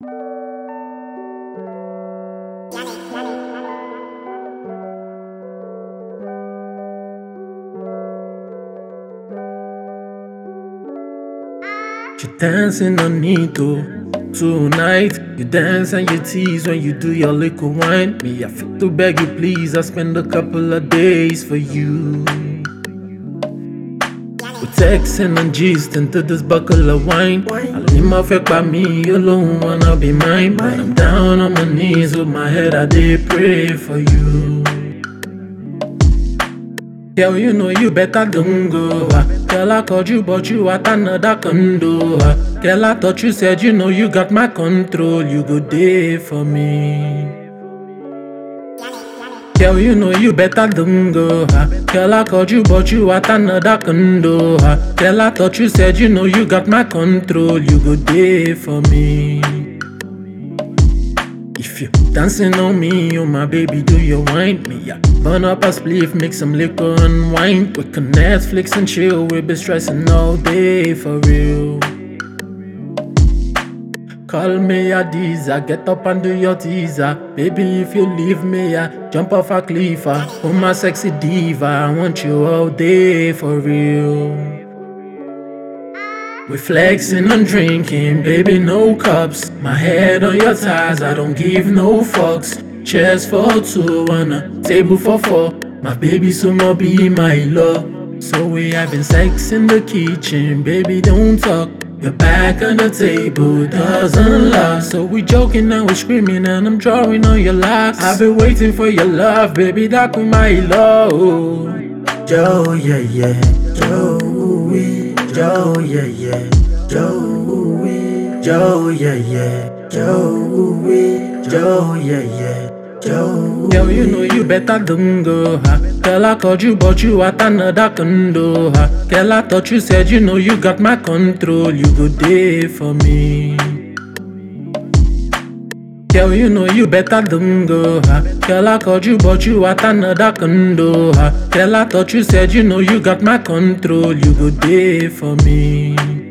You dancing on Nito tonight. You dance and you tease when you do your little wine. Me, I fit to beg you, please. I spend a couple of days for you. We're texting and gisting to this buckle of wine. I leave my fake by me, alone wanna be mine. But I'm down on my knees with my head, I did pray for you. Girl, you know you better don't go. Girl, I called you, but you at another condo. Girl, I thought you said you know you got my control. You go there for me. Girl, you know you better don't go. ah. Girl, I called you, but you at another condo. ah. Girl, I thought you said you know you got my control. You go there for me. If you dancing on me, oh my baby, do you wine me? Yeah. Burn up a spliff, make some liquor and wine. We can Netflix and chill, we be stressing all day for real. Call me a Deezer, get up and do your teaser. Baby, if you leave me, yeah, jump off a cliff. ah. Oh my sexy diva, I want you all day for real. We flexing and drinking, baby, no cups. My head on your thighs, I don't give no fucks. Chairs for two on a table for four. My baby soon will be my love. So we having sex in the kitchen, baby, don't talk. Your back on the table doesn't lie. So we joking and we screaming and I'm drawing on your locks. I've been waiting for your love, baby, that was my love. Joe, yeah, yeah, Joey, Joe, yeah, yeah, Joey, Joe, yeah, yeah, Joey, Joe, yeah, yeah, Joe. Girl, you know you better don't go. Ha. Girl, I called you, but you at another condo. Ha. Girl, I thought you said you know you got my control. You go there for me. Girl, you know you better don't go. Ha. Girl, I called you, but you at another condo. Ha. Girl, I thought you said you know you got my control. You go there for me.